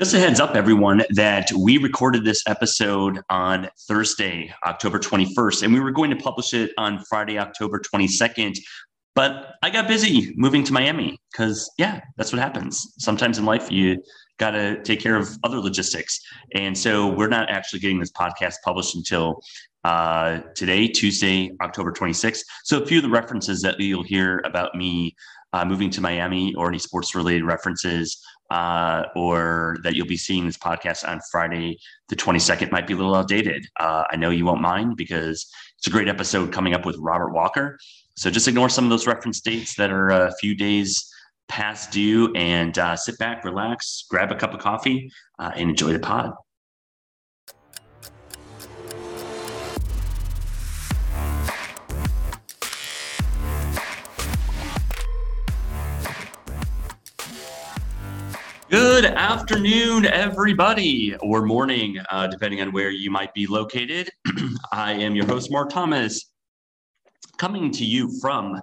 Just a heads up, everyone, that we recorded this episode on Thursday, October 21st, and we were going to publish it on Friday, October 22nd. But I got busy moving to Miami because, yeah, that's what happens. Sometimes in life, you got to take care of other logistics. And so we're not actually getting this podcast published until uh, today, Tuesday, October 26th. So a few of the references that you'll hear about me uh, moving to Miami or any sports related references uh, or that you'll be seeing this podcast on Friday, the 22nd, might be a little outdated. Uh, I know you won't mind because it's a great episode coming up with Robert Walker. So just ignore some of those reference dates that are a few days past due and uh, sit back, relax, grab a cup of coffee, uh, and enjoy the pod. Good afternoon, everybody, or morning, uh, depending on where you might be located. I am your host, Mark Thomas, coming to you from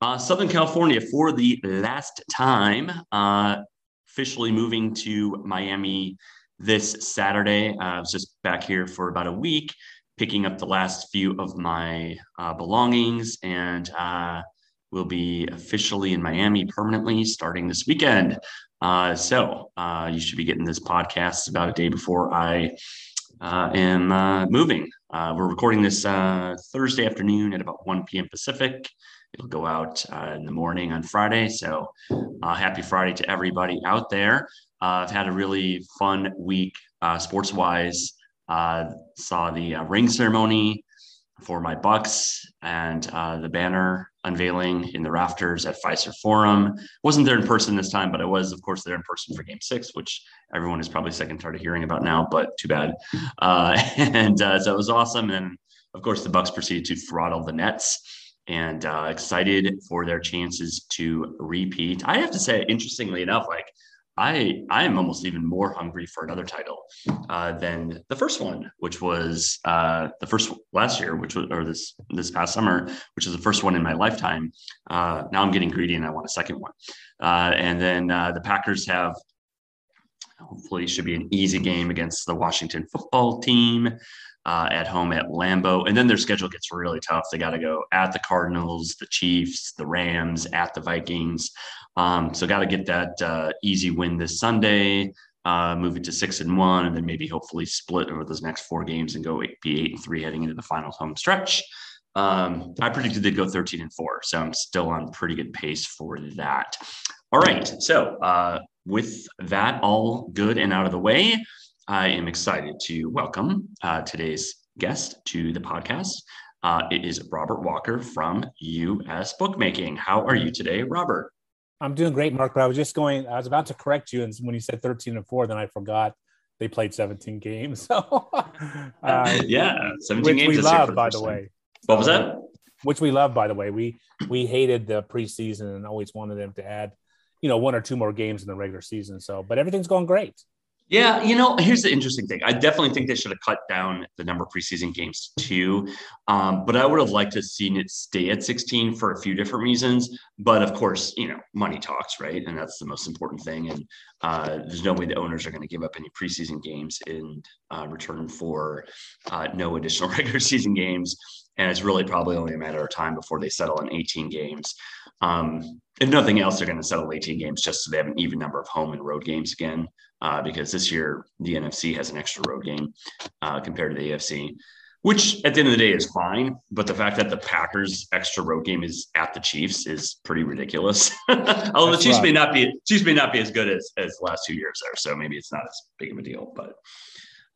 uh, Southern California for the last time, uh, officially moving to Miami this Saturday. Uh, I was just back here for about a week, picking up the last few of my uh, belongings, and uh, will be officially in Miami permanently starting this weekend. Uh, so uh, you should be getting this podcast about a day before I uh, am uh, moving. Uh, we're recording this uh, Thursday afternoon at about 1 p.m. Pacific. It'll go out in the morning on Friday. So happy Friday to everybody out there. I've had a really fun week sports wise. saw the ring ceremony for my Bucks and uh, the banner unveiling in the rafters at Fiserv Forum. Wasn't there in person this time, but I was, of course, there in person for Game Six, which everyone is probably second tired of hearing about now. But too bad. Uh, and uh, so it was awesome. And of course, the Bucks proceeded to throttle the Nets. And uh, excited for their chances to repeat. I have to say, interestingly enough, like I I am almost even more hungry for another title uh, than the first one, which was uh, the first last year, which was or this this past summer, which was the first one in my lifetime. Uh, now I'm getting greedy and I want a second one. Uh, and then uh, the Packers have hopefully should be an easy game against the Washington football team uh, at home at Lambeau. And then their schedule gets really tough. They got to go at the Cardinals, the Chiefs, the Rams, at the Vikings. Um, so got to get that uh, easy win this Sunday. Uh, move it to six and one, and then maybe hopefully split over those next four games and go eight, be eight and three heading into the final home stretch. Um, I predicted they'd go 13 and four, so I'm still on pretty good pace for that. All right, so uh, with that all good and out of the way, I am excited to welcome uh, today's guest to the podcast. Uh, it is Robert Walker from US Bookmaking. How are you today, Robert? I'm doing great, Mark. But I was just going. I was about to correct you, and when you said 13 and four, then I forgot they played 17 games. So, uh, yeah, 17 which games. we love, by the way. What was that? Which we love, by the way. We we hated the preseason and always wanted them to add, you know, one or two more games in the regular season. So, but everything's going great. Yeah, you know, here's the interesting thing. I definitely think they should have cut down the number of preseason games too. Um, but I would have liked to have seen it stay at 16 for a few different reasons. But of course, you know, money talks, right? And that's the most important thing. And uh, there's no way the owners are going to give up any preseason games in uh, return for uh, no additional regular season games. And it's really probably only a matter of time before they settle on 18 games. Um, if nothing else, they're going to settle 18 games just so they have an even number of home and road games again uh, because this year the NFC has an extra road game uh, compared to the AFC, which at the end of the day is fine. But the fact that the Packers' extra road game is at the Chiefs is pretty ridiculous. Although the Chiefs right. may not be Chiefs may not be as good as as the last two years there, so maybe it's not as big of a deal. But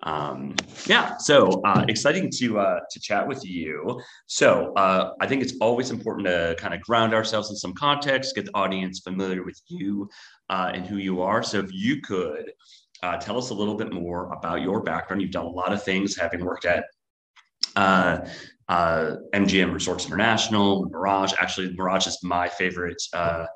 um, yeah, so uh, exciting to uh, to chat with you. So uh, I think it's always important to kind of ground ourselves in some context, get the audience familiar with you uh, and who you are. So if you could uh, tell us a little bit more about your background, you've done a lot of things, having worked at uh, MGM Resorts International, Mirage. Actually, Mirage is my favorite uh,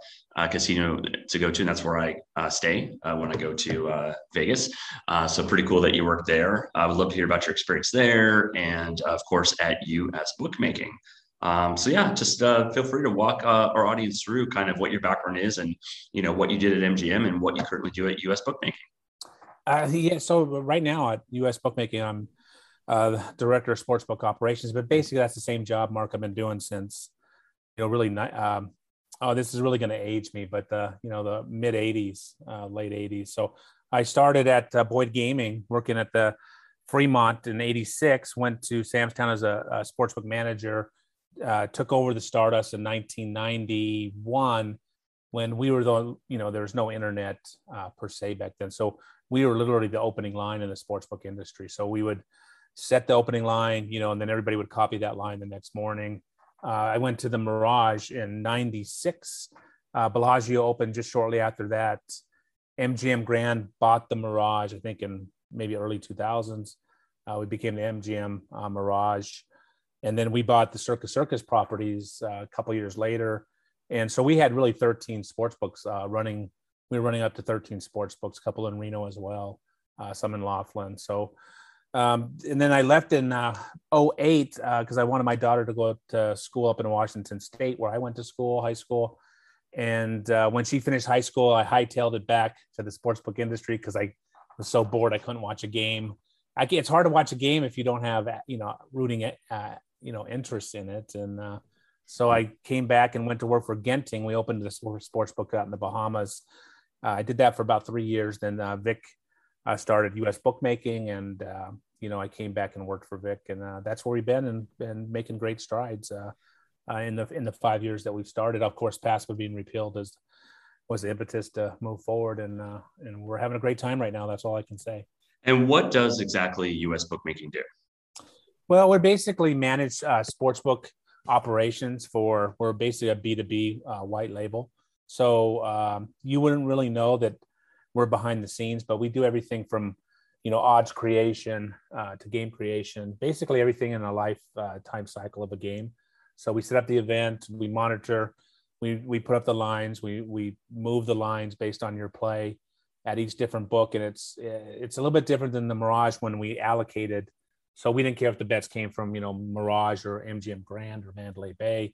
casino to go to, and that's where I uh, stay uh, when I go to uh, Vegas. Uh, so pretty cool that you work there. I would love to hear about your experience there, and of course at US Bookmaking. Um, so yeah, just uh, feel free to walk our audience through kind of what your background is, and you know what you did at MGM and what you currently do at US Bookmaking. Uh, yeah. So right now at U.S. Bookmaking, I'm uh, director of sportsbook operations, but basically that's the same job, Mark, I've been doing since, you know, really, um, oh, this is really going to age me, but the, you know, the mid 80s, uh, late 80s. So I started at uh, Boyd Gaming, working at the Fremont in 86, went to Sam's Town as a, a sportsbook manager, uh, took over the Stardust in 1991 when we were the, you know, there was no internet uh, per se back then. So we were literally the opening line in the sportsbook industry. So we would set the opening line, you know, and then everybody would copy that line the next morning. Uh, I went to the Mirage in 96. Uh, Bellagio opened just shortly after that. MGM Grand bought the Mirage, I think in maybe early 2000s. Uh, we became the MGM uh, Mirage. And then we bought the Circus Circus properties uh, a couple years later. And so we had really 13 sports books uh, running. We were running up to 13 sports books, a couple in Reno as well, uh, some in Laughlin. So, um, and then I left in uh, 08 because I wanted my daughter to go to school up in Washington State, where I went to school, high school. And when she finished high school, I hightailed it back to the sportsbook industry because I was so bored I couldn't watch a game. I, it's hard to watch a game if you don't have you know rooting uh, you know interest in it. And uh, so i came back and went to work for genting. We opened this sports book out in the bahamas. Uh, i did that for about three years. Then uh, vic uh, started us bookmaking and uh, you know i came back and worked for vic. And uh, that's where we've been and, and making great strides uh, uh, in the in the five years that we've started. Of course PASPA being repealed as was the impetus to move forward. And uh, and we're having a great time right now. That's all i can say. And what does exactly us bookmaking do well, we're basically managed uh, sportsbook operations for we're basically a B2B uh, white label. So um, you wouldn't really know that we're behind the scenes, but we do everything from you know odds creation uh, to game creation, basically everything in a life uh, time cycle of a game. So we set up the event, we monitor, we we put up the lines, we we move the lines based on your play at each different book, and it's it's a little bit different than the Mirage when we allocated so we didn't care if the bets came from, you know, Mirage or MGM Grand or Mandalay Bay.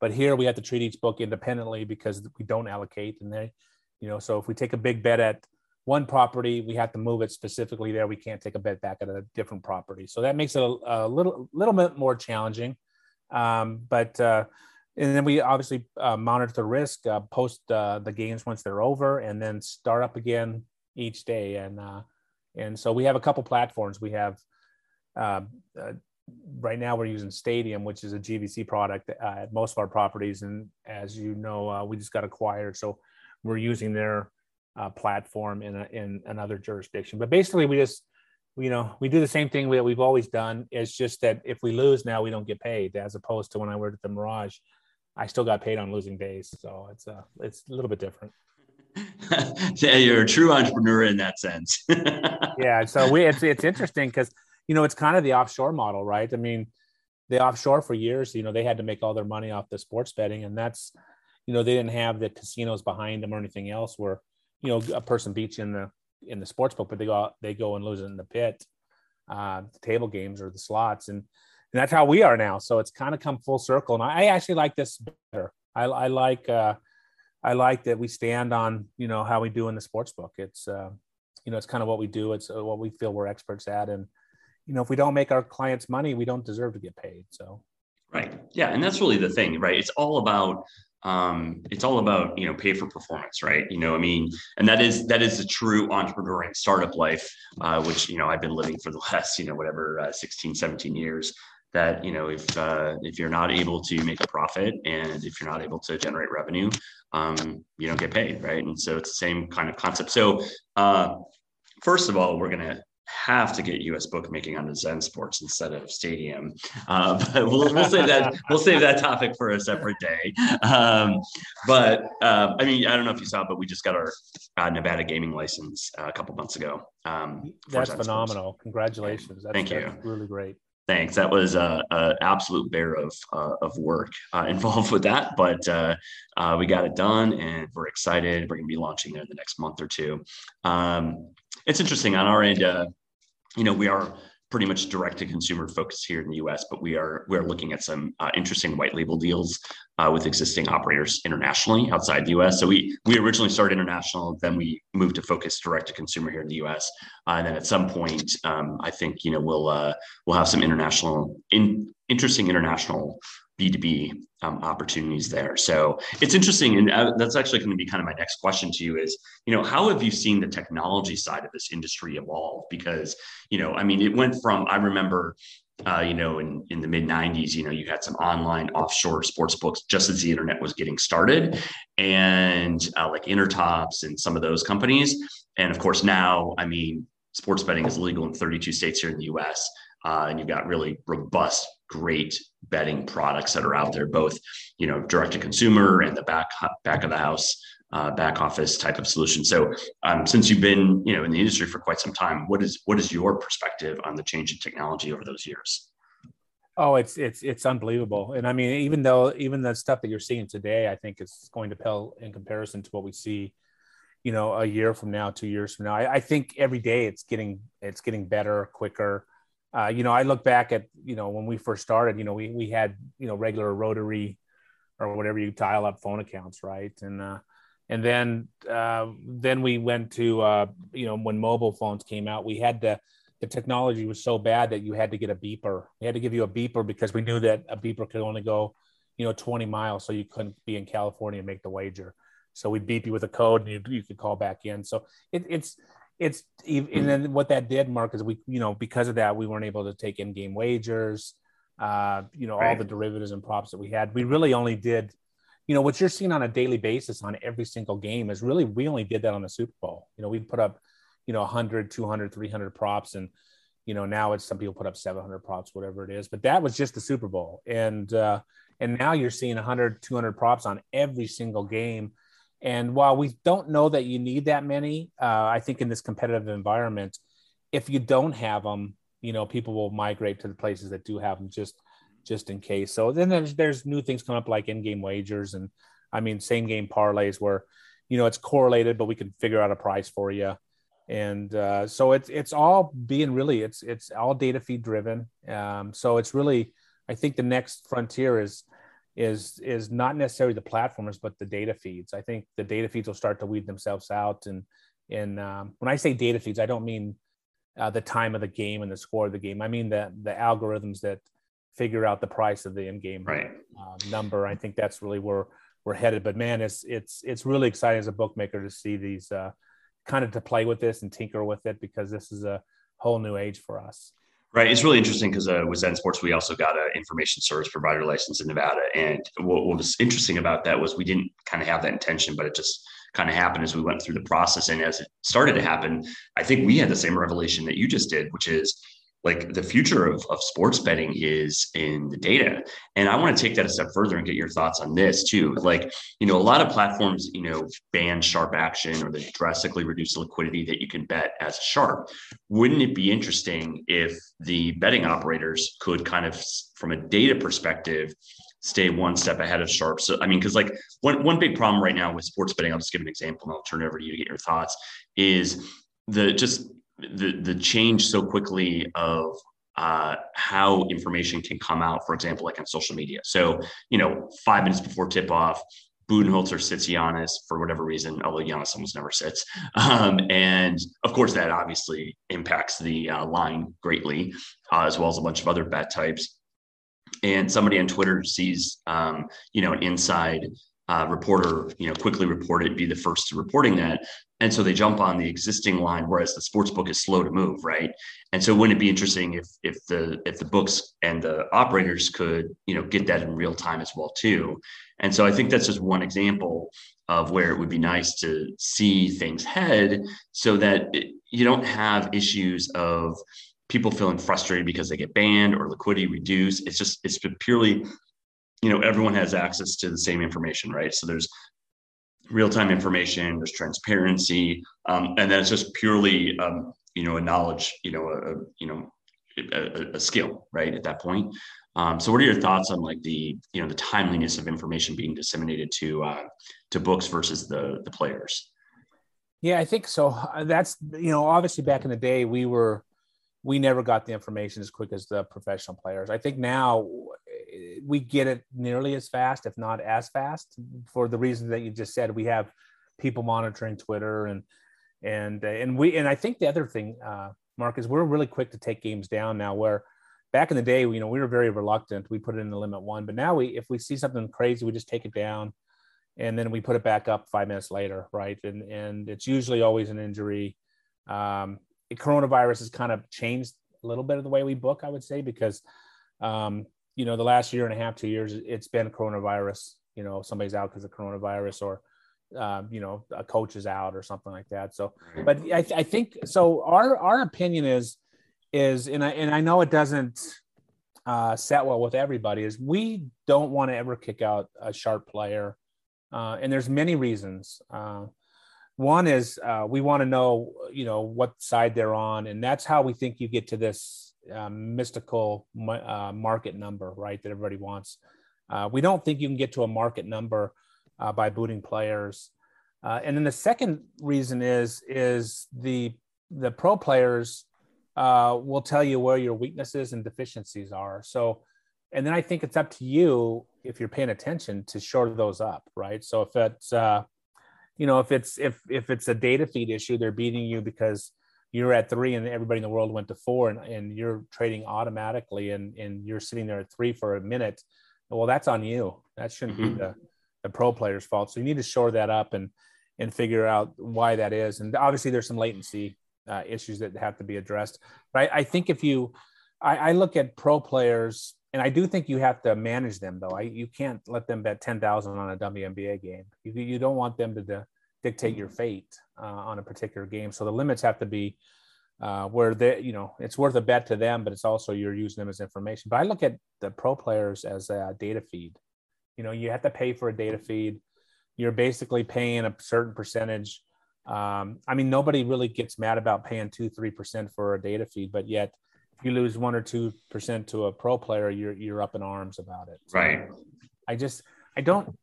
But here we have to treat each book independently because we don't allocate. And they, you know, so if we take a big bet at one property, we have to move it specifically there. We can't take a bet back at a different property. So that makes it a, a little, little bit more challenging. Um, but, uh, and then we obviously uh, monitor the risk, uh, post uh, the games once they're over, and then start up again each day. And uh, and so we have a couple platforms. We have uh, uh, right now we're using Stadium, which is a GVC product uh, at most of our properties. And as you know, uh, we just got acquired, so we're using their uh, platform in a, in another jurisdiction. But basically, we just you know we do the same thing that we've always done. It's just that if we lose now, we don't get paid, as opposed to when I worked at the Mirage, I still got paid on losing days. So it's a it's a little bit different. yeah, you're a true entrepreneur in that sense. yeah, so we it's it's interesting because you know, it's kind of the offshore model, right? I mean, the offshore for years, you know, they had to make all their money off the sports betting, and that's, you know, they didn't have the casinos behind them or anything else where, you know, a person beats you in the in the sports book, but they go they go and lose it in the pit, uh, the table games or the slots, and and that's how we are now. So it's kind of come full circle, and I actually like this better. I, I like uh, I like that we stand on you know how we do in the sports book. It's uh, you know it's kind of what we do. It's uh, what we feel we're experts at, and you know if we don't make our clients money we don't deserve to get paid so. Right. Yeah and that's really the thing right? It's all about um, it's all about you know pay for performance right? You know i mean and that is that is the true entrepreneur and startup life uh, which you know i've been living for the last you know whatever uh, 16 17 years that you know if uh, if you're not able to make a profit and if you're not able to generate revenue um, you don't get paid right? And so it's the same kind of concept. So uh, first of all we're going to have to get U.S. bookmaking onto Zen Sports instead of Stadium. Uh, but we'll, we'll save that we'll save that topic for a separate day. Um, but uh, I mean, I don't know if you saw, but we just got our uh, Nevada gaming license uh, a couple months ago. Um, that's Zen phenomenal! Sports. Congratulations! That's, Thank you. Really great. Thanks. That was an absolute bear of uh, of work uh, involved with that, but uh, uh, we got it done, and we're excited. We're going to be launching there in the next month or two. Um, it's interesting on our end uh, you know, we are pretty much direct to consumer focused here in the US, but we are we're looking at some uh, interesting white label deals uh, with existing operators internationally outside the U.S. So we we originally started international, then we moved to focus direct to consumer here in the U.S. Uh, and then at some point, um, I think you know we'll uh, we'll have some international in interesting international B2B um, opportunities there. So it's interesting. And uh, that's actually going to be kind of my next question to you is, you know, how have you seen the technology side of this industry evolve? Because, you know, I mean, it went from, I remember, uh, you know, in, in the mid 90s, you know, you had some online offshore sports books just as the internet was getting started and uh, like Intertops and some of those companies. And of course, now, I mean, sports betting is legal in 32 states here in the US. Uh, and you've got really robust, great betting products that are out there, both you know direct to consumer and the back back of the house, uh, back office type of solution. So, um, since you've been you know in the industry for quite some time, what is what is your perspective on the change in technology over those years? Oh, it's it's it's unbelievable, and I mean, even though even the stuff that you're seeing today, I think is going to pale in comparison to what we see, you know, a year from now, two years from now. I, I think every day it's getting it's getting better, quicker uh, you know, I look back at, you know, when we first started, you know, we, we had, you know, regular rotary or whatever you dial up phone accounts. Right. And, uh, and then, uh, then we went to, uh, you know, when mobile phones came out, we had to, the technology was so bad that you had to get a beeper. We had to give you a beeper because we knew that a beeper could only go, you know, 20 miles. So you couldn't be in California and make the wager. So we'd beep you with a code and you, you could call back in. So it, it's, it's and then what that did mark is we you know because of that we weren't able to take in game wagers uh you know right. all the derivatives and props that we had. We really only did you know what you're seeing on a daily basis on every single game is really we only did that on the super bowl. You know we put up you know 100 200 300 props and you know now it's some people put up 700 props whatever it is but that was just the super bowl. And uh and now you're seeing 100 200 props on every single game and while we don't know that you need that many, uh, I think in this competitive environment, if you don't have them, you know, people will migrate to the places that do have them just just in case. So then there's there's new things come up like in-game wagers and I mean same game parlays where you know it's correlated, but we can figure out a price for you. And uh, so it's it's all being really it's it's all data feed driven. Um, so it's really I think the next frontier is is is not necessarily the platformers but the data feeds. I think the data feeds will start to weed themselves out. And and um, when i say data feeds i don't mean uh, the time of the game and the score of the game. I mean the the algorithms that figure out the price of the in-game right. uh, number. I think that's really where we're headed. But man it's it's it's really exciting as a bookmaker to see these uh, kind of to play with this and tinker with it because this is a whole new age for us Right. It's really interesting because uh, with Zen Sports, we also got an information service provider license in Nevada. And what, what was interesting about that was we didn't kind of have that intention, but it just kind of happened as we went through the process. And as it started to happen, I think we had the same revelation that you just did, which is like the future of, of sports betting is in the data. And i want to take that a step further and get your thoughts on this too. Like you know a lot of platforms you know ban sharp action or they drastically reduce the liquidity that you can bet as a sharp. Wouldn't it be interesting if the betting operators could kind of from a data perspective stay one step ahead of sharp? So i mean because like one, one big problem right now with sports betting i'll just give an example and i'll turn it over to you to get your thoughts is the just the the change so quickly of uh, how information can come out, for example, like on social media. So, you know, five minutes before tip off, Budenholzer sits Giannis for whatever reason, although Giannis almost never sits. Um, and of course, that obviously impacts the uh, line greatly, uh, as well as a bunch of other bet types. And somebody on Twitter sees, um, you know, an inside uh, reporter, you know, quickly report it, be the first to reporting that. And so they jump on the existing line, whereas the sports book is slow to move, right? And so wouldn't it be interesting if if the if the books and the operators could, you know, get that in real time as well too? And so I think that's just one example of where it would be nice to see things head, so that it, you don't have issues of people feeling frustrated because they get banned or liquidity reduced. It's just it's purely you know everyone has access to the same information right? So there's real-time information there's transparency um, and then it's just purely um, you know a knowledge you know a, you know a, a skill right at that point. Um, so what are your thoughts on like the you know the timeliness of information being disseminated to uh, to books versus the the players? Yeah i think so. That's you know obviously back in the day we were we never got the information as quick as the professional players. I think now we get it nearly as fast, if not as fast, for the reason that you just said. We have people monitoring Twitter and and and we and I think the other thing, uh, Mark, is we're really quick to take games down now. Where back in the day, you know, we were very reluctant. We put it in the limit one, but now we, if we see something crazy, we just take it down, and then we put it back up five minutes later, right? And and it's usually always an injury. Um, coronavirus has kind of changed a little bit of the way we book, I would say, because um, you know the last year and a half, two years, it's been coronavirus. You know, somebody's out because of coronavirus, or um, you know, a coach is out or something like that. So, but I, I think so. Our our opinion is is, and I and I know it doesn't uh, set well with everybody. Is we don't want to ever kick out a sharp player, uh, and there's many reasons. Uh, one is uh, we want to know, you know, what side they're on, and that's how we think you get to this um, mystical uh, market number, right? That everybody wants. Uh, we don't think you can get to a market number uh, by booting players. Uh, and then the second reason is is the the pro players uh, will tell you where your weaknesses and deficiencies are. So, and then I think it's up to you if you're paying attention to shore those up, right? So if it's uh, you know if it's if if it's a data feed issue, they're beating you because you're at three and everybody in the world went to four and, and you're trading automatically and, and you're sitting there at three for a minute well that's on you that shouldn't be mm-hmm. the the pro player's fault. So you need to shore that up and and figure out why that is. And obviously, there's some latency uh, issues that have to be addressed. But I, I think if you, I, I, look at pro players, and I do think you have to manage them though. I, you can't let them bet ten thousand on a WNBA game. You, you don't want them to de- dictate your fate uh, on a particular game. So the limits have to be. Uh, where they, you know, it's worth a bet to them, but it's also you're using them as information. But I look at the pro players as a data feed you know you have to pay for a data feed you're basically paying a certain percentage um, i mean nobody really gets mad about paying 2 3% for a data feed but yet if you lose 1 or 2% to a pro player you're you're up in arms about it so right i just i don't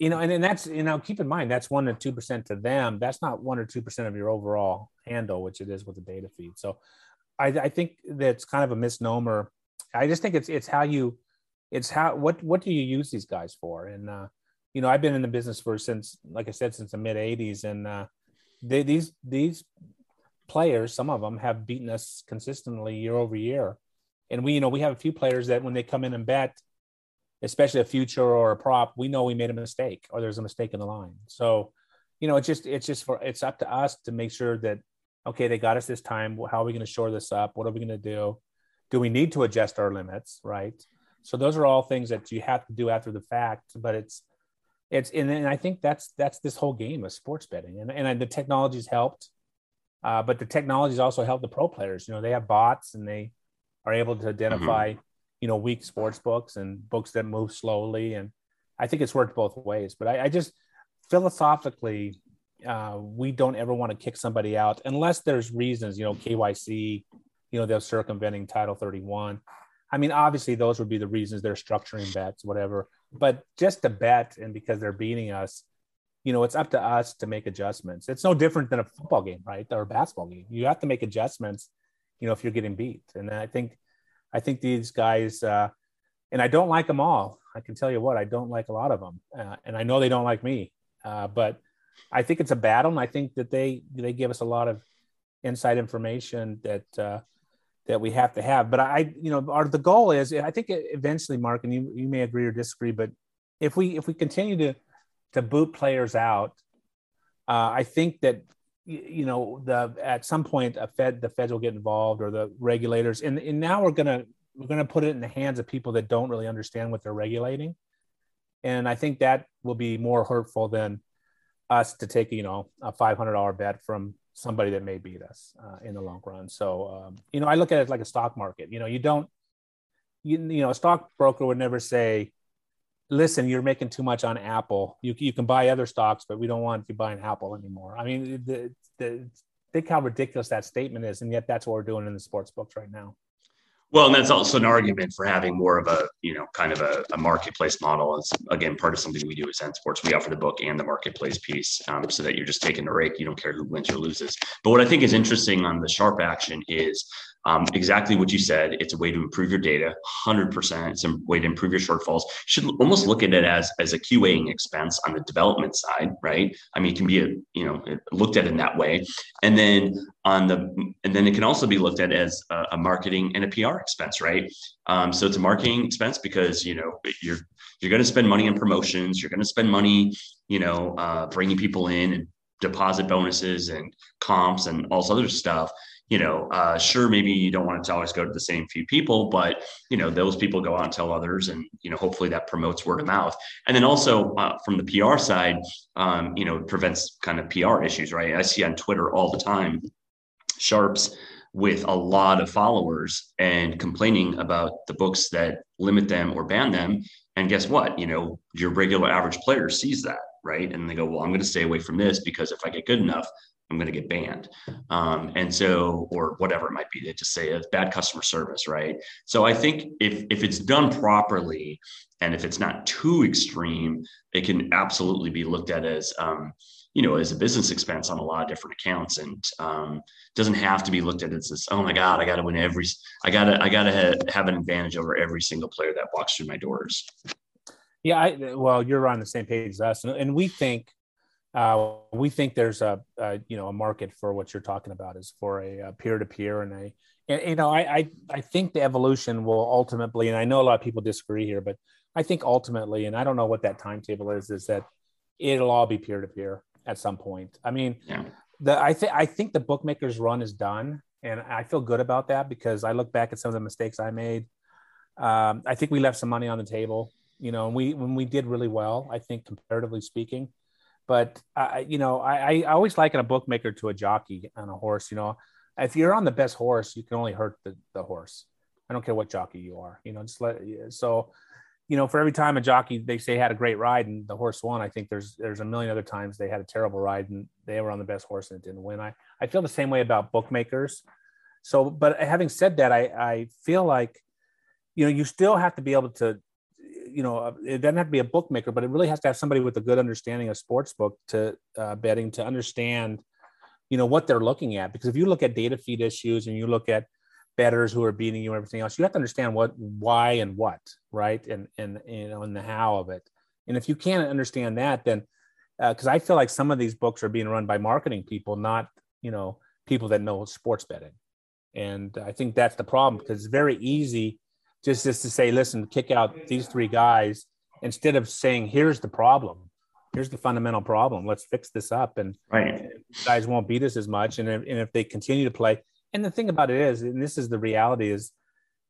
you know and, and that's you know keep in mind that's 1 or 2% to them. That's not 1 or 2% of your overall handle which it is with the data feed so i, I think that's kind of a misnomer. I just think it's it's how you it's how what what do you use these guys for? And uh, you know i've been in the business for since like i said since the mid 80s and uh, they, these these players some of them have beaten us consistently year over year. And we you know we have a few players that when they come in and bet especially a future or a prop we know we made a mistake or there's a mistake in the line. So you know it's just it's just for it's up to us to make sure that okay they got us this time. How are we going to shore this up? What are we going to do? Do we need to adjust our limits right? So those are all things that you have to do after the fact, but it's it's and, and I think that's that's this whole game of sports betting, and and the technology's helped, uh, but the technology's also helped the pro players. You know, they have bots and they are able to identify, mm-hmm. You know, weak sports books and books that move slowly, and I think it's worked both ways. But I, I just philosophically, uh, we don't ever want to kick somebody out unless there's reasons. You know, KYC, you know, they're circumventing Title 31 I mean, obviously, those would be the reasons they're structuring bets, whatever. But just to bet and because they're beating us, you know, it's up to us to make adjustments. It's no different than a football game, right? Or a basketball game. You have to make adjustments, you know, if you're getting beat. And I think, I think these guys, uh, and I don't like them all. I can tell you what, I don't like a lot of them, uh, and I know they don't like me. Uh, but I think it's a battle, and I think that they they give us a lot of inside information that uh, that we have to have. But I, you know, our the goal is I think eventually, Mark, and you you may agree or disagree, but if we if we continue to to boot players out, uh, I think that you know the at some point a Fed the Feds will get involved or the regulators, and and now we're gonna we're gonna put it in the hands of people that don't really understand what they're regulating, and I think that will be more hurtful than us to take you know a five hundred dollar bet from somebody that may beat us uh, in the long run. So, um, you know, I look at it like a stock market. You know, you don't, you, you know, a stockbroker would never say, listen, you're making too much on Apple. You, you can buy other stocks, but we don't want you buying Apple anymore. I mean, the, the, think how ridiculous that statement is. And yet that's what we're doing in the sports books right now. Well, and that's also an argument for having more of a, you know, kind of a, a marketplace model. It's again part of something we do at Zen Sports. We offer the book and the marketplace piece, um, so that you're just taking the rake. You don't care who wins or loses. But what I think is interesting on the sharp action is um, exactly what you said. It's a way to improve your data, 100%. It's a way to improve your shortfalls. You should almost look at it as, as a QAing expense on the development side, right? I mean, it can be a, you know, looked at in that way. And then on the, and then it can also be looked at as a, a marketing and a PR expense, right? Um, so it's a marketing expense because, you know, you're, you're going to spend money on promotions. You're going to spend money, you know, uh, bringing people in and deposit bonuses and comps and all this other stuff you know, uh, sure, maybe you don't want it to always go to the same few people, but you know, those people go out and tell others, and you know, hopefully that promotes word of mouth. And then also uh, from the PR side, um, you know, prevents kind of PR issues, right? I see on Twitter all the time sharps with a lot of followers and complaining about the books that limit them or ban them. And guess what? You know, your regular average player sees that, right? And they go, well, I'm going to stay away from this because if I get good enough, I'm going to get banned. Um, and so, or whatever it might be, they just say it's bad customer service, right? So I think if if it's done properly and if it's not too extreme, it can absolutely be looked at as um, you know as a business expense on a lot of different accounts, and um, doesn't have to be looked at as this. Oh my God, I got to win every. I got to I got to ha- have an advantage over every single player that walks through my doors. Yeah, I, well, you're on the same page as us, and, and we think uh, we think there's a, a, you know a market for what you're talking about is for a peer to peer and a and, you know I, I I think the evolution will ultimately and I know a lot of people disagree here but I think ultimately and I don't know what that timetable is is that it'll all be peer to peer at some point. I mean, yeah. the I think I think the bookmakers run is done and I feel good about that because I look back at some of the mistakes I made. Um, I think we left some money on the table, you know, and we when we did really well, I think comparatively speaking but I, you know, I, I always liken a bookmaker to a jockey on a horse. You know, if you're on the best horse, you can only hurt the, the horse. I don't care what jockey you are. You know, just let so. You know, for every time a jockey they say had a great ride and the horse won, I think there's there's a million other times they had a terrible ride and they were on the best horse and it didn't win. I I feel the same way about bookmakers. So, but having said that, I I feel like, you know, you still have to be able to you know, it doesn't have to be a bookmaker, but it really has to have somebody with a good understanding of sports book to uh, betting to understand, you know, what they're looking at. Because if you look at data feed issues and you look at betters who are beating you and everything else, you have to understand what, why, and what, right, and and you know, and the how of it. And if you can't understand that, then because uh, I feel like some of these books are being run by marketing people, not you know people that know sports betting. And I think that's the problem because it's very easy just just to say, listen, kick out these three guys instead of saying, here's the problem. Here's the fundamental problem. Let's fix this up. And right. guys won't beat us as much. And if, and if they continue to play, and the thing about it is, and this is the reality is,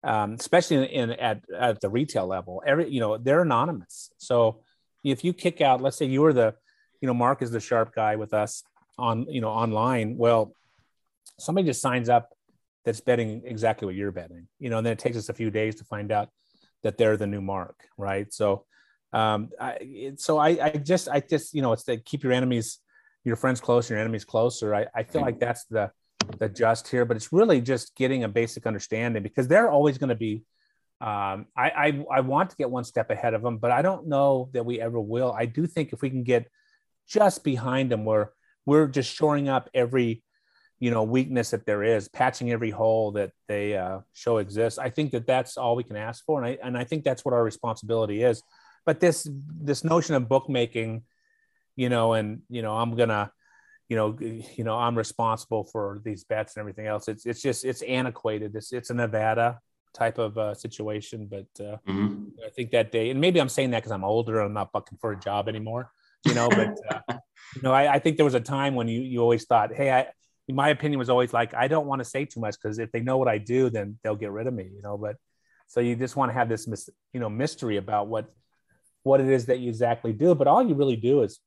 um, especially in, in, at, at the retail level, every, you know, they're anonymous. So if you kick out, let's say you were the, you know, Mark is the sharp guy with us on, you know, online. Well, somebody just signs up that's betting exactly what you're betting, you know, and then it takes us a few days to find out that they're the new mark, right? So, um, I, so I, I just, I just, you know, it's to keep your enemies, your friends closer, your enemies closer. I, I feel like that's the, the just here, but it's really just getting a basic understanding because they're always going to be, um, I, I, I want to get one step ahead of them, but I don't know that we ever will. I do think if we can get just behind them, where we're just shoring up every you know weakness that there is patching every hole that they uh, show exists. I think that that's all we can ask for and i and i think that's what our responsibility is. But this this notion of bookmaking you know and you know i'm gonna you know you know i'm responsible for these bets and everything else. It's it's just it's antiquated. It's it's a nevada type of uh, situation but uh, mm-hmm. i think that day and maybe i'm saying that because i'm older and i'm not bucking for a job anymore you know but uh, you know I, I think there was a time when you you always thought hey i my opinion was always like, I don't want to say too much because if they know what I do, then they'll get rid of me, you know. But so you just want to have this, you know, mystery about what what it is that you exactly do. But all you really do is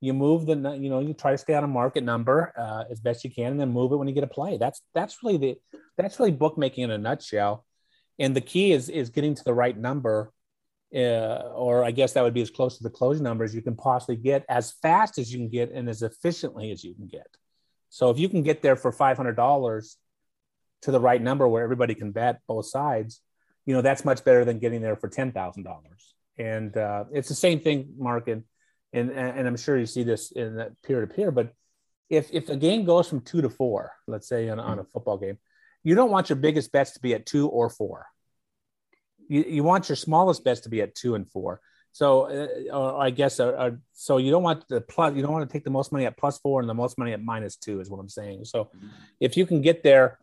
you move the, you know, you try to stay on a market number uh, as best you can, and then move it when you get a play. That's that's really the that's really bookmaking in a nutshell. And the key is is getting to the right number, uh, or I guess that would be as close to the closing number as you can possibly get, as fast as you can get, and as efficiently as you can get. So if you can get there for $500 to the right number where everybody can bet both sides, you know, that's much better than getting there for ten thousand dollars. And uh, it's the same thing, Mark, and, and and I'm sure you see this in that peer to peer. But if if a game goes from two to four, let's say on, on a football game, you don't want your biggest bets to be at two or four. You, you want your smallest bets to be at two and four. So uh, I guess uh, uh, so you don't want the plus you don't want to take the most money at plus four and the most money at minus two is what I'm saying. So if you can get there,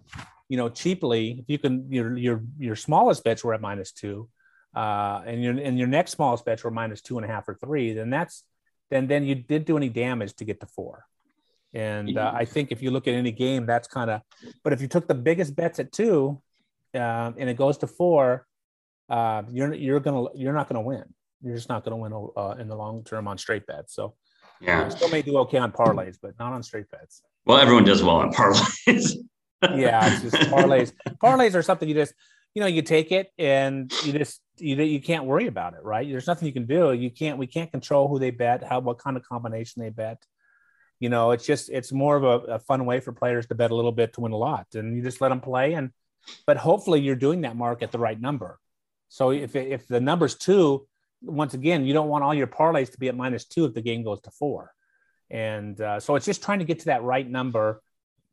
you know, cheaply, if you can your your your smallest bets were at minus two, uh, and your and your next smallest bets were minus two and a half or three, then that's then then you did do any damage to get to four. And uh, I think if you look at any game, that's kind of. But if you took the biggest bets at two, uh, and it goes to four, uh, you're you're gonna you're not gonna win you're just not going to win uh, in the long term on straight bets. So yeah, still may do okay on parlays, but not on straight bets. Well, everyone does well on parlays. yeah, it's just parlays. parlays are something you just you know you take it and you just you you can't worry about it, right? There's nothing you can do. You can't we can't control who they bet, how what kind of combination they bet. You know, it's just it's more of a, a fun way for players to bet a little bit to win a lot, and you just let them play. And but hopefully you're doing that mark at the right number. So if if the number's two, once again, you don't want all your parlays to be at minus two if the game goes to four. And uh, so it's just trying to get to that right number,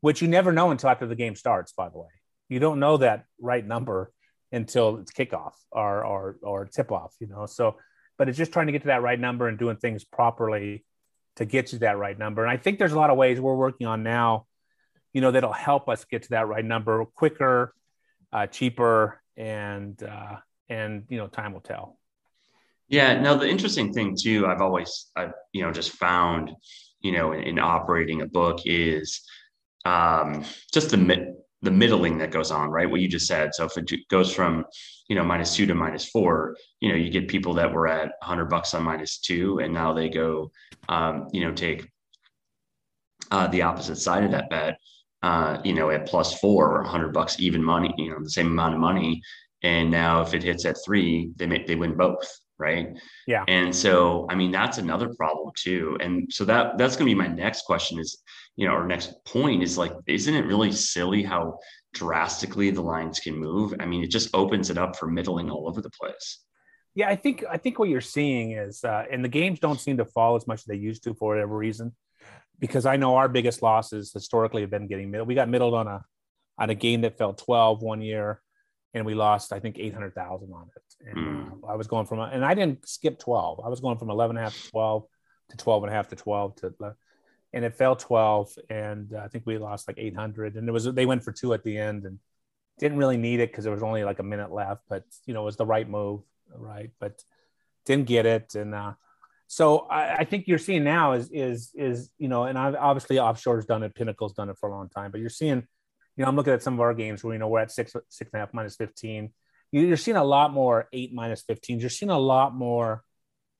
which you never know until after the game starts, by the way. You don't know that right number until it's kickoff or, or, or tip off, you know? So, but it's just trying to get to that right number and doing things properly to get you that right number. And I think there's a lot of ways we're working on now, you know, that'll help us get to that right number quicker, uh, cheaper, and, uh, and, you know, time will tell. Yeah. Now the interesting thing too, I've always, I've, you know, just found, you know, in, in operating a book is um, just the the middling that goes on, right? What you just said. So if it goes from, you know, minus two to minus four, you know, you get people that were at 100 bucks on minus two, and now they go, um, you know, take uh, the opposite side of that bet, uh, you know, at plus four or 100 bucks even money, you know, the same amount of money. And now if it hits at three, they make they win both, right? Yeah. And so i mean that's another problem too. And so that that's going to be my next question is you know our next point is like isn't it really silly how drastically the lines can move? I mean it just opens it up for middling all over the place. Yeah i think i think what you're seeing is uh, and the games don't seem to fall as much as they used to for whatever reason because i know our biggest losses historically have been getting middle we got middled on a on a game that fell 12 one year and we lost I think eight hundred thousand on it. And mm. I was going from and I didn't skip twelve. I was going from 11 and a half to twelve to 12 and a half to twelve to, and it fell twelve, and uh, I think we lost like eight hundred. And it was they went for two at the end and didn't really need it because there was only like a minute left, but you know it was the right move, right? But didn't get it, and uh, so I, I, think you're seeing now is is is you know, and I've, obviously offshore's done it, Pinnacle's done it for a long time, but you're seeing you know, I'm looking at some of our games where, you know, we're at six, six and a half minus 15. You're seeing a lot more eight minus 15s. You're seeing a lot more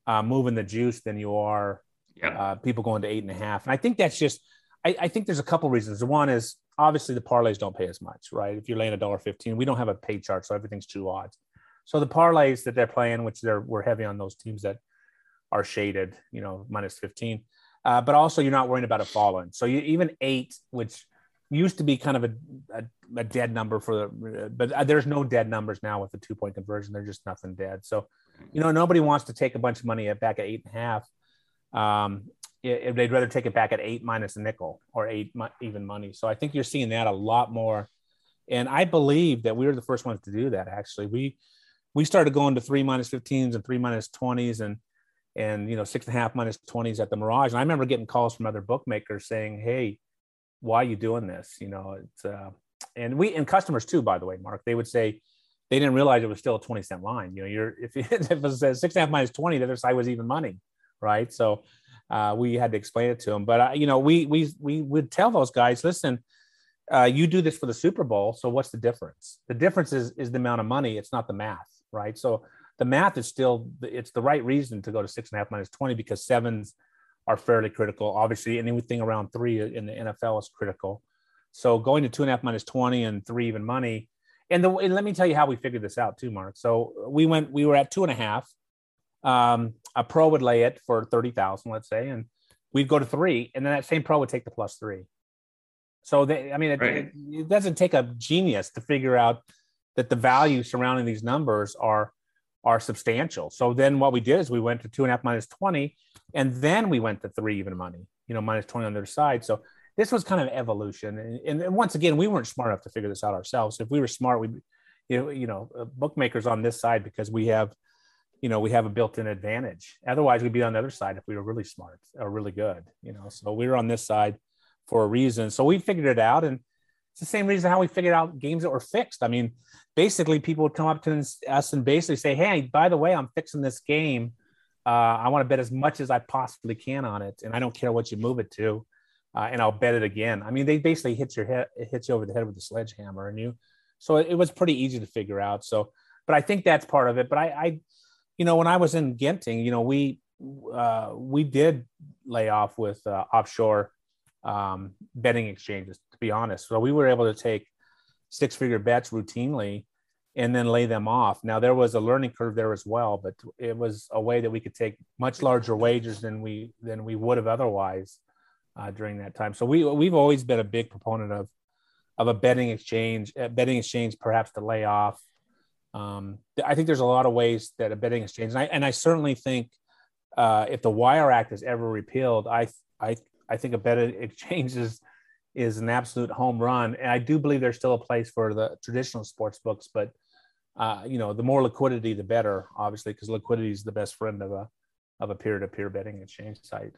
uh, moving the juice than you are yeah. uh, people going to eight and a half. And I think that's just, I, I think there's a couple reasons. The one is obviously the parlays don't pay as much, right? If you're laying a dollar 15, we don't have a pay chart, so everything's two odds. So the parlays that they're playing, which they're, we're heavy on those teams that are shaded, you know, minus 15. Uh, but also you're not worrying about it falling. So you even eight, which used to be kind of a, a, a dead number for the, but uh, there's no dead numbers now with the two point conversion. they're just nothing dead. So, you know, nobody wants to take a bunch of money at back at eight and a half. Um, if they'd rather take it back at eight minus a nickel or eight even money. So I think you're seeing that a lot more. And I believe that we were the first ones to do that. Actually, we we started going to three minus 15s and three minus 20s and and you know six and a half minus 20s at the Mirage. And I remember getting calls from other bookmakers saying, "Hey, why are you doing this? You know, it's uh, and we and customers too, by the way, Mark, they would say they didn't realize it was still a 20 cent line. You know, you're if, if it was six and a half minus 20, the other side was even money, right? So uh, we had to explain it to them. But uh, you know, we we we would tell those guys, listen, uh, you do this for the Super Bowl, so what's the difference? The difference is is the amount of money. It's not the math, right? So the math is still it's the right reason to go to six and a half minus 20 because sevens are fairly critical. Obviously, anything around three in the NFL is critical. So going to two and a half minus 20 and three even money. And, the, and let me tell you how we figured this out too, Mark. So we went, we were at two and a half. Um, a pro would lay it for 30,000, let's say, and we'd go to three. And then that same pro would take the plus three. So they, I mean, it, right. it, it doesn't take a genius to figure out that the value surrounding these numbers are are substantial. So then what we did is we went to two and a half minus 20, and then we went to three even money, you know, minus 20 on their side. So this was kind of evolution. And, and, once again, we weren't smart enough to figure this out ourselves. If we were smart, we, you know, you know, uh, bookmakers on this side because we have, you know, we have a built-in advantage. Otherwise, we'd be on the other side if we were really smart or really good, you know. So we were on this side for a reason. So we figured it out, and it's the same reason how we figured out games that were fixed. I mean, basically, people would come up to us and basically say, "Hey, by the way, I'm fixing this game. Uh, I want to bet as much as I possibly can on it, and I don't care what you move it to, uh, and I'll bet it again." I mean, they basically hit your head, it hits you over the head with a sledgehammer, and you. So it, it was pretty easy to figure out. So, but I think that's part of it. But I, I you know, when I was in Genting, you know, we uh, we did lay off with uh, offshore um, betting exchanges, to be honest. So we were able to take six figure bets routinely and then lay them off. Now there was a learning curve there as well, but it was a way that we could take much larger wagers than we than we would have otherwise uh, during that time. So we we've always been a big proponent of of a betting exchange, a betting exchange perhaps to lay off. Um, I think there's a lot of ways that a betting exchange, and I, and I certainly think uh, if the Wire Act is ever repealed, I I I think a betting exchange is is an absolute home run. And I do believe there's still a place for the traditional sports books, but uh, you know, the more liquidity, the better, obviously, because liquidity is the best friend of a of a peer-to-peer betting exchange site.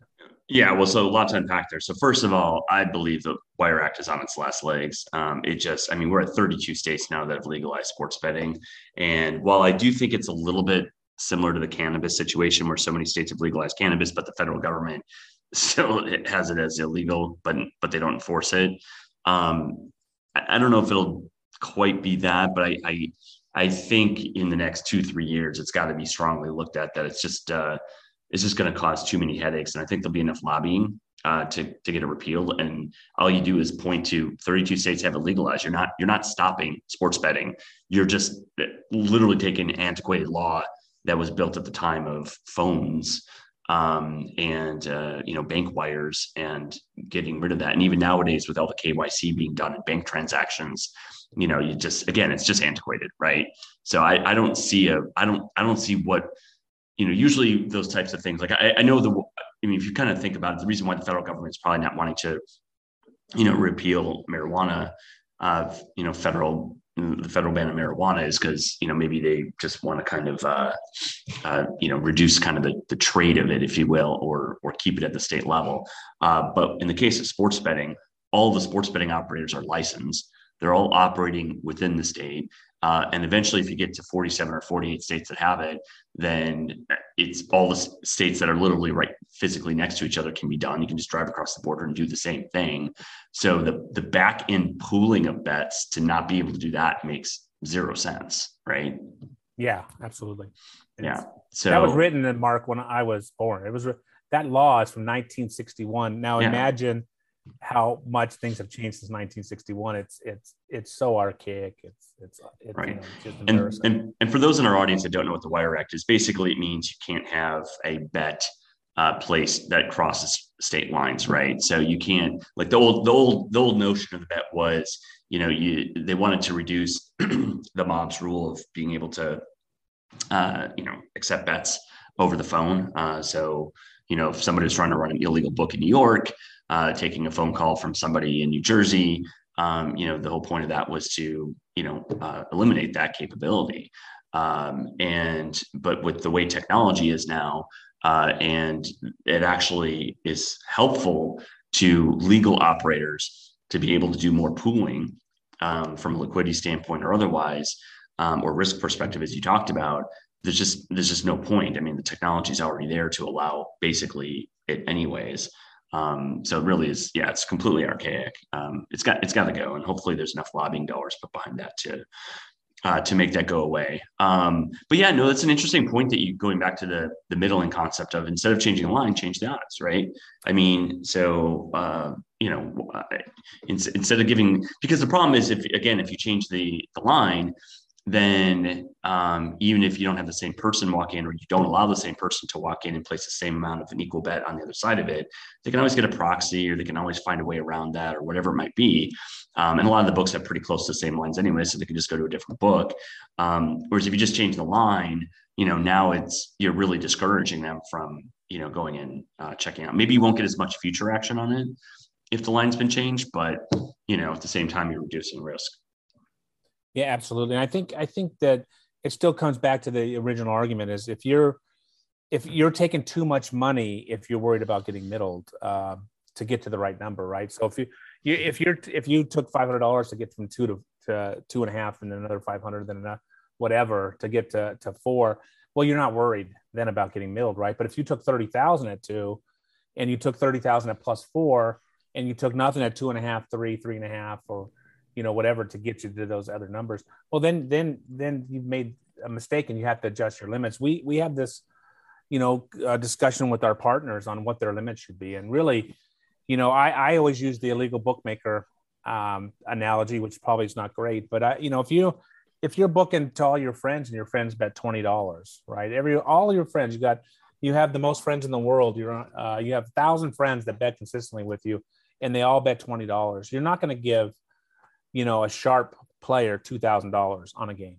Yeah, well, so a lot to unpack there. So first of all, I believe the Wire Act is on its last legs. Um, it just, I mean, we're at 32 states now that have legalized sports betting, and while I do think it's a little bit similar to the cannabis situation where so many states have legalized cannabis, but the federal government still it has it as illegal, but but they don't enforce it. Um, I, I don't know if it'll quite be that, but I, I I think in the next two three years, it's got to be strongly looked at that it's just uh, it's just going to cause too many headaches, and I think there'll be enough lobbying uh, to to get it repealed. And all you do is point to 32 states have it legalized. You're not you're not stopping sports betting. You're just uh, literally taking antiquated law that was built at the time of phones um, and uh, you know bank wires and getting rid of that. And even nowadays, with all the KYC being done in bank transactions, you know, you just again, it's just antiquated, right? So I, I don't see a I don't I don't see what you know. Usually those types of things, like I, I know the I mean, if you kind of think about it, the reason why the federal government is probably not wanting to, you know, repeal marijuana, uh, you know, federal the federal ban of marijuana is because you know maybe they just want to kind of uh, uh, you know reduce kind of the, the trade of it, if you will, or or keep it at the state level. Uh, but in the case of sports betting, all the sports betting operators are licensed. They're all operating within the state. Uh, and eventually, if you get to 47 or 48 states that have it, then it's all the states that are literally right physically next to each other can be done. You can just drive across the border and do the same thing. So the the back end pooling of bets to not be able to do that makes zero sense, right? Yeah, absolutely. It's, yeah. So that was written in Mark when I was born. It was that law is from 1961. Now yeah. imagine how much things have changed since 1961. It's it's it's so archaic. It's it's, it's right. You know, and, and and for those in our audience that don't know what the Wire Act is, basically it means you can't have a bet uh, place that crosses state lines, right? So you can't like the old the old the old notion of the bet was, you know, you they wanted to reduce the mob's rule of being able to, uh, you know, accept bets over the phone. Uh, so you know, if somebody was trying to run an illegal book in New York, uh, taking a phone call from somebody in New Jersey. Um, you know, the whole point of that was to, you know, uh, eliminate that capability. Um, and but with the way technology is now, uh, and it actually is helpful to legal operators to be able to do more pooling um, from a liquidity standpoint or otherwise, um, or risk perspective, as you talked about. There's just there's just no point. I mean, the technology is already there to allow basically it anyways. Um, so it really is, yeah, it's completely archaic. Um, it's got it's got to go, and hopefully there's enough lobbying dollars put behind that to uh, to make that go away. Um, but yeah, no, that's an interesting point that you going back to the the middling concept of instead of changing the line, change the odds, right? I mean, so uh, you know, in, instead of giving because the problem is if again if you change the the line, then um, even if you don't have the same person walk in or you don't allow the same person to walk in and place the same amount of an equal bet on the other side of it, they can always get a proxy or they can always find a way around that or whatever it might be. Um, and a lot of the books have pretty close to the same lines anyway, so they can just go to a different book. Um, whereas if you just change the line, you know, now it's you're really discouraging them from you know going in uh, checking out. Maybe you won't get as much future action on it if the line's been changed, but you know at the same time you're reducing risk. Yeah, absolutely. And I think I think that it still comes back to the original argument: is if you're if you're taking too much money, if you're worried about getting middled uh, to get to the right number, right? So if you, you if you're if you took five hundred dollars to get from two to, to two and a half, and then another five hundred, then enough, whatever to get to to four, well, you're not worried then about getting middled, right? But if you took thirty thousand at two, and you took thirty thousand at plus four, and you took nothing at two and a half, three, three and a half, or you know whatever to get you to those other numbers. Well then then then you've made a mistake and you have to adjust your limits. We we have this you know uh, discussion with our partners on what their limits should be. And really you know i i always use the illegal bookmaker um, analogy which probably is not great but i you know if you if you're booking to all your friends and your friends bet $20 right? Every all your friends you got you have the most friends in the world. You're uh, you have a thousand friends that bet consistently with you and they all bet $20 you're not going to give you know, a sharp player $2,000 on a game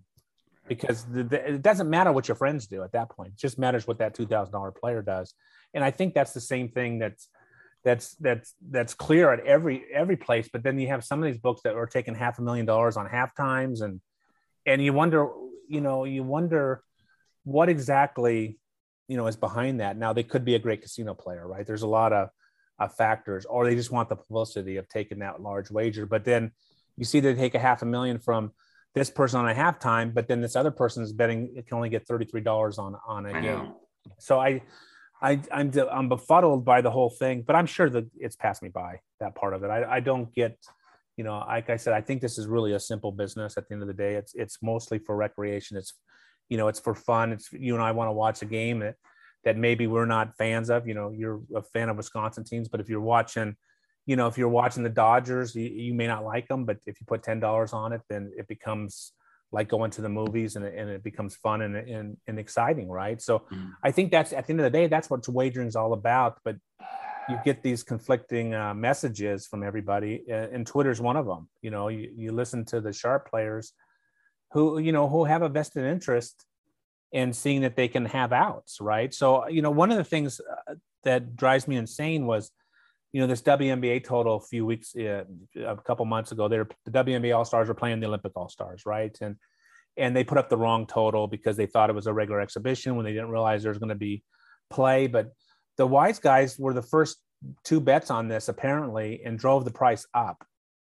because the, the, it doesn't matter what your friends do at that point. It just matters what that $2,000 player does. And I think that's the same thing that's, that's, that's, that's clear at every, every place. But then you have some of these books that are taking half a million dollars on half times. And, and you wonder, you know, you wonder what exactly, you know, is behind that. Now they could be a great casino player, right? There's a lot of, of factors, or they just want the publicity of taking that large wager. But then you see they take a half a million from this person on a halftime, but then this other person is betting it can only get $33 on, on a game. So I, I, I'm, I'm befuddled by the whole thing, but I'm sure that it's passed me by that part of it. I, I don't get, you know, like I said, I think this is really a simple business at the end of the day. It's, it's mostly for recreation. It's, you know, it's for fun. It's, you and I want to watch a game that, that maybe we're not fans of, you know, you're a fan of Wisconsin teams, but if you're watching, you know, if you're watching the Dodgers, you, you may not like them, but if you put ten dollars on it, then it becomes like going to the movies and, and it becomes fun and, and, and exciting, right? So mm. I think that's at the end of the day, that's what wagering is all about. But you get these conflicting uh, messages from everybody, and Twitter's one of them. You know, you, you listen to the sharp players who you know who have a vested interest in seeing that they can have outs, right? So you know, one of the things uh, that drives me insane was you know, this WNBA total a few weeks, uh, a couple months ago, the WNBA All Stars were playing the Olympic All Stars, right? And and they put up the wrong total because they thought it was a regular exhibition when they didn't realize there was going to be play. But the wise guys were the first two bets on this apparently and drove the price up,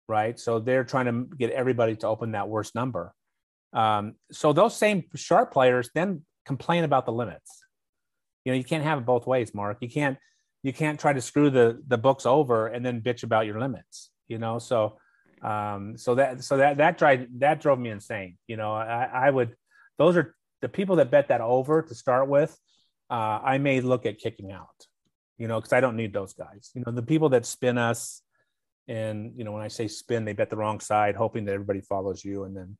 right? So they're trying to get everybody to open that worst number. Um, so those same sharp players then complain about the limits. You know, you can't have it both ways, Mark. You can't you can't try to screw the the books over and then bitch about your limits you know? So um so that so that that drive that drove me insane you know? I i would those are the people that bet that over to start with uh i may look at kicking out you know because i don't need those guys. You know the people that spin us and you know when i say spin they bet the wrong side hoping that everybody follows you and then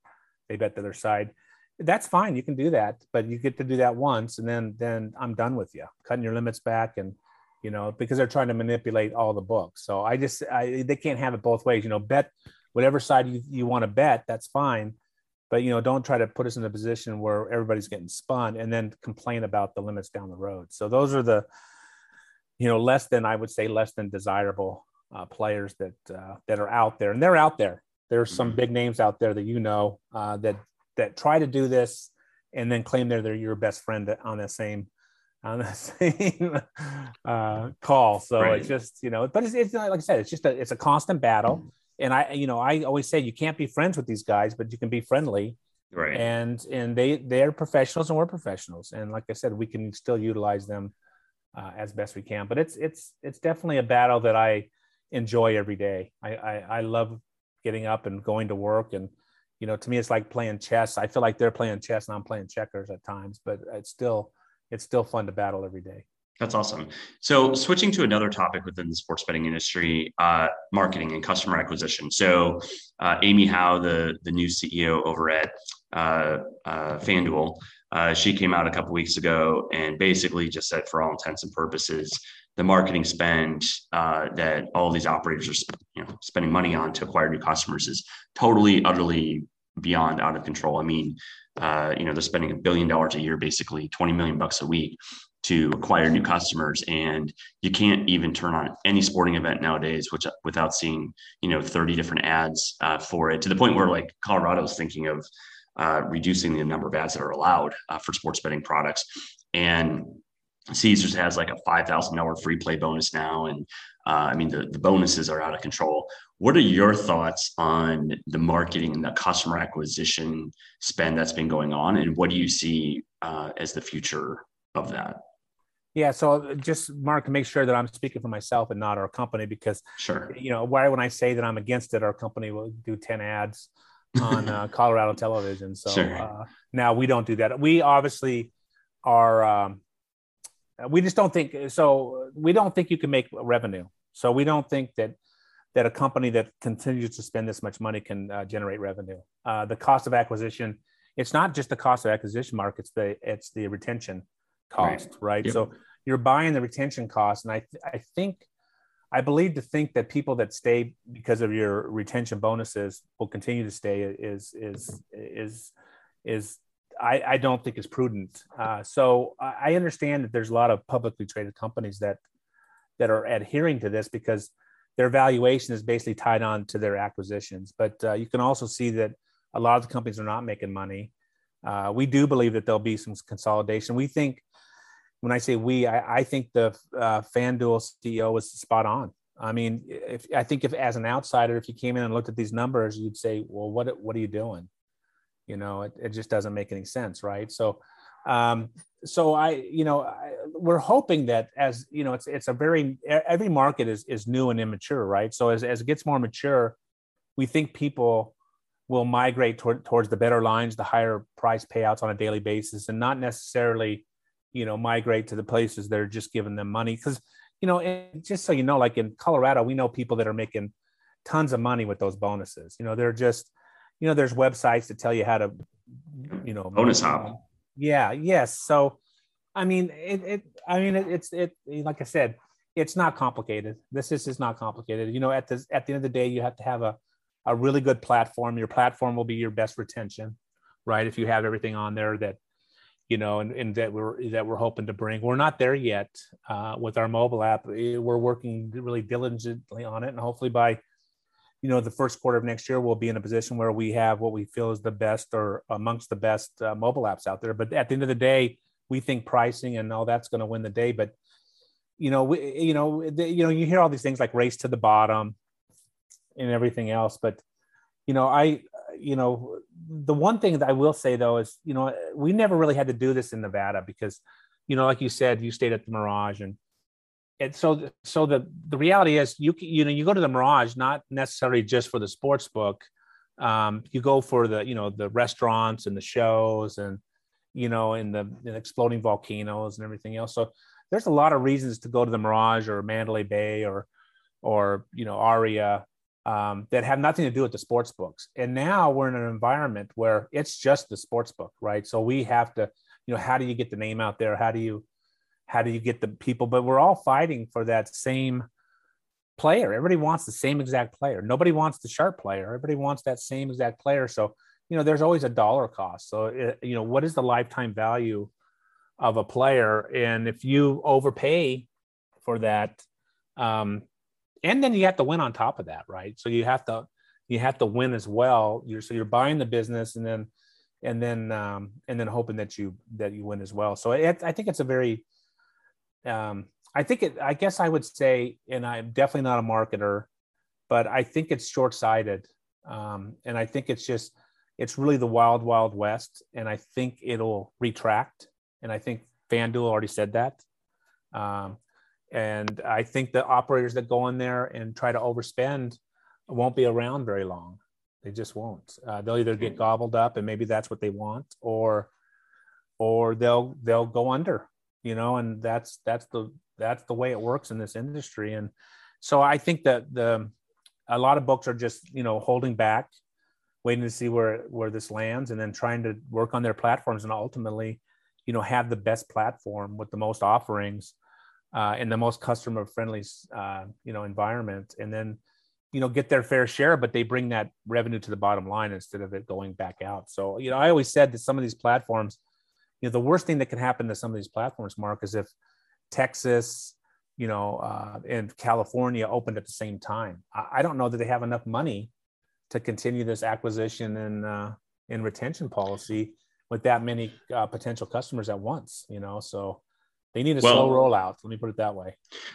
they bet the other side. That's fine you can do that but you get to do that once and then then i'm done with you cutting your limits back and you know, because they're trying to manipulate all the books. So I just, I, they can't have it both ways, you know, bet whatever side you, you want to bet, that's fine. But, you know, don't try to put us in a position where everybody's getting spun and then complain about the limits down the road. So those are the, you know, less than, I would say, less than desirable uh, players that, uh, that are out there. And they're out there. There's some mm-hmm. big names out there that, you know, uh, that, that try to do this and then claim they're, they're your best friend on the same on the same uh, call. So right. it's just you know, but it's, it's not like I said, it's just a it's a constant battle. And I you know I always say you can't be friends with these guys, but you can be friendly. Right. And and they they're professionals and we're professionals, and like I said, we can still utilize them uh, as best we can. But it's it's it's definitely a battle that I enjoy every day. I, I I love getting up and going to work and you know to me it's like playing chess i feel like they're playing chess and i'm playing checkers at times but it's still it's still fun to battle every day. That's awesome. So, switching to another topic within the sports betting industry, uh, marketing and customer acquisition. So, uh, Amy Howe, the the new CEO over at uh, uh, FanDuel, uh, she came out a couple weeks ago and basically just said, for all intents and purposes, the marketing spend uh, that all these operators are you know, spending money on to acquire new customers is totally, utterly beyond out of control. I mean, uh, you know, they're spending a billion dollars a year, basically 20 million bucks a week to acquire new customers. And you can't even turn on any sporting event nowadays, which without seeing, you know, 30 different ads uh, for it to the point where like Colorado's thinking of uh, reducing the number of ads that are allowed uh, for sports betting products. And Caesars has like a $5,000 free play bonus now. And uh, I mean, the, the bonuses are out of control. What are your thoughts on the marketing and the customer acquisition spend that's been going on? And what do you see uh, as the future of that? Yeah, so just Mark to make sure that I'm speaking for myself and not our company because sure, you know, why when I say that I'm against it, our company will do 10 ads on uh, Colorado television. So sure. uh, now we don't do that. We obviously are. Um, we just don't think so. We don't think you can make revenue. So we don't think that that a company that continues to spend this much money can uh, generate revenue. Uh, the cost of acquisition. It's not just the cost of acquisition, Mark. It's the it's the retention cost, right? right? Yep. So you're buying the retention cost, and I I think I believe to think that people that stay because of your retention bonuses will continue to stay is is is is I, I don't think is prudent. Uh, so I understand that there's a lot of publicly traded companies that that are adhering to this because their valuation is basically tied on to their acquisitions. But uh, you can also see that a lot of the companies are not making money. Uh, we do believe that there'll be some consolidation. We think when I say we, I, I think the uh, FanDuel CEO was spot on. I mean, if I think if as an outsider, if you came in and looked at these numbers, you'd say, well, what what are you doing? You know, it, it just doesn't make any sense, right? So, um, so I, you know, I, we're hoping that as you know, it's it's a very every market is is new and immature, right? So as as it gets more mature, we think people will migrate toward, towards the better lines, the higher price payouts on a daily basis, and not necessarily you know migrate to the places that are just giving them money. Because you know just so you know like in colorado we know people that are making tons of money with those bonuses. You know they're just you know there's websites that tell you how to you know bonus hop yeah yes. So i mean it, it i mean it, it's it like i said it's not complicated. This is is not complicated. You know at the at the end of the day you have to have a a really good platform. Your platform will be your best retention right? If you have everything on there that you know, and, and that we're that we're hoping to bring. We're not there yet uh, with our mobile app. We're working really diligently on it, and hopefully by you know the first quarter of next year we'll be in a position where we have what we feel is the best or amongst the best uh, mobile apps out there. But at the end of the day, we think pricing and all that's going to win the day. But you know, we, you know, the, you know, you hear all these things like race to the bottom and everything else, but you know, I you know, the one thing that I will say though is, you know, we never really had to do this in Nevada because, you know, like you said, you stayed at the Mirage and and so so the the reality is you you know you go to the Mirage not necessarily just for the sports book, um, you go for the you know the restaurants and the shows and you know the, the exploding volcanoes and everything else. So there's a lot of reasons to go to the Mirage or Mandalay Bay or or you know Aria um, that have nothing to do with the sports books. And now we're in an environment where it's just the sports book, right? So we have to, you know, how do you get the name out there? How do you, how do you get the people? But we're all fighting for that same player. Everybody wants the same exact player. Nobody wants the sharp player. Everybody wants that same exact player. So, you know, there's always a dollar cost. So, it, you know, what is the lifetime value of a player? And if you overpay for that, um, and then you have to win on top of that, right? So you have to you have to win as well. You're so you're buying the business and then and then um, and then hoping that you that you win as well. So it, I think it's a very um, I think it I guess I would say, and I'm definitely not a marketer, but I think it's short sighted, um, and I think it's just it's really the wild wild west, and I think it'll retract, and I think FanDuel already said that. Um, and I think the operators that go in there and try to overspend won't be around very long. They just won't. Uh, they'll either get gobbled up, and maybe that's what they want, or or they'll they'll go under. You know, and that's that's the that's the way it works in this industry. And so I think that the a lot of books are just you know holding back waiting to see where where this lands, and then trying to work on their platforms and ultimately, you know, have the best platform with the most offerings uh, in the most customer friendly, uh, you know, environment, and then you know get their fair share but they bring that revenue to the bottom line instead of it going back out so you know i always said that some of these platforms you know the worst thing that can happen to some of these platforms mark is if texas you know uh, and california opened at the same time. I, I, don't know that they have enough money to continue this acquisition and uh, and retention policy with that many uh, potential customers at once you know so they need a well, slow rollout. Let me put it that way.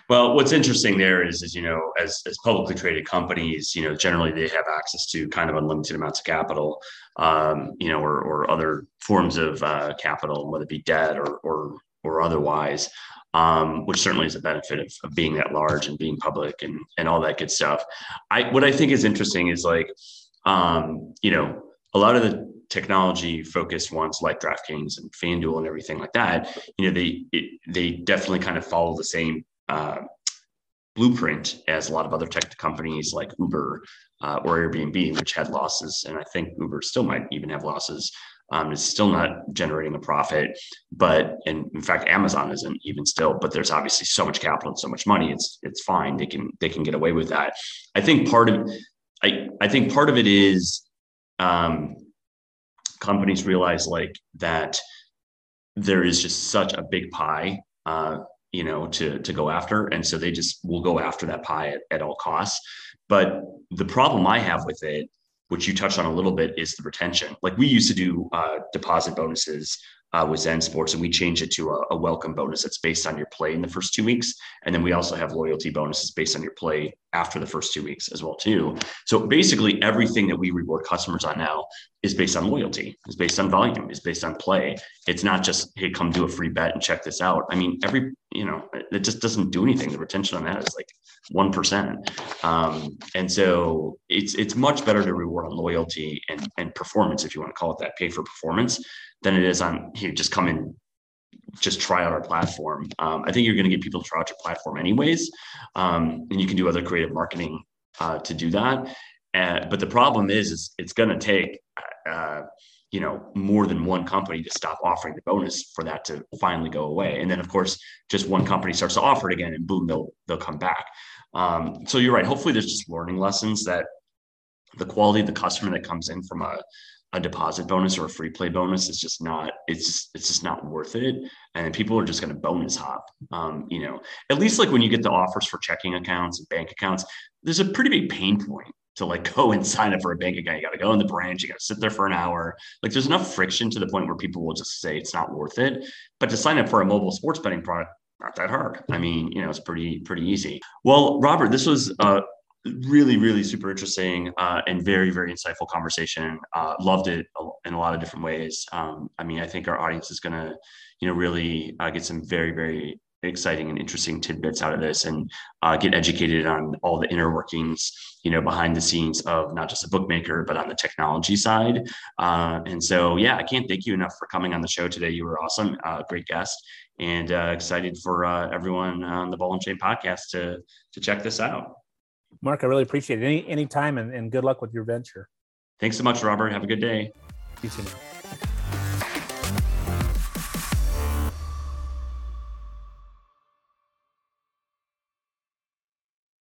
Well, what's interesting there is, is you know, as as publicly traded companies, you know, generally they have access to kind of unlimited amounts of capital, um, you know, or or other forms of uh, capital, whether it be debt or or or otherwise. Um, which certainly is a benefit of, of, being that large and being public and and all that good stuff. I what I think is interesting is like, um, you know, a lot of the technology focused ones like DraftKings and FanDuel and everything like that, you know, they it, they definitely kind of follow the same uh, blueprint as a lot of other tech companies like Uber uh, or Airbnb, which had losses, and I think Uber still might even have losses. Um, it's still not generating a profit, but and in fact, Amazon isn't even still. But there's obviously so much capital and so much money. It's it's fine. They can they can get away with that. I think part of I I think part of it is um, companies realize like that there is just such a big pie uh, you know to to go after. And so they just will go after that pie at, at all costs. But the problem i have with it which you touched on a little bit is the retention. Like we used to do uh, deposit bonuses uh, with Zen Sports, and we change it to a, a, welcome bonus that's based on your play in the first two weeks, and then we also have loyalty bonuses based on your play after the first two weeks as well too. So basically, everything that we reward customers on now is based on loyalty, is based on volume, is based on play. It's not just hey, come do a free bet and check this out. I mean, every you know, it just doesn't do anything. The retention on that is like one percent, um, and so it's it's much better to reward on loyalty and and performance, if you want to call it that, pay for performance than it is on here. Just come in, just try out our platform. Um, I think you're going to get people to try out your platform anyways, um, and you can do other creative marketing uh, to do that. Uh, but the problem is, is it's going to take uh, you know more than one company to stop offering the bonus for that to finally go away and then of course just one company starts to offer it again and boom they'll they'll come back um, so you're right hopefully there's just learning lessons that the quality of the customer that comes in from a a deposit bonus or a free play bonus is just not it's just, it's just not worth it. And people are just going to bonus hop um, you know at least like when you get the offers for checking accounts and bank accounts there's a pretty big pain point to like go and sign up for a bank account. You got to go in the branch you got to sit there for an hour. Like there's enough friction to the point where people will just say it's not worth it. But to sign up for a mobile sports betting product not that hard. I mean you know it's pretty pretty easy. Well robert this was uh really really super interesting uh, and very very insightful conversation. Uh, loved it in a lot of different ways. Um, i mean i think our audience is going to you know really uh, get some very very exciting and interesting tidbits out of this and uh, get educated on all the inner workings you know behind the scenes of not just a bookmaker but on the technology side. Uh, and so yeah i can't thank you enough for coming on the show today. You were awesome uh, great guest. And excited for everyone on the ball and chain podcast to to check this out Mark, I really appreciate it. Any any time and, and good luck with your venture. Thanks so much, Robert. Have a good day. You too.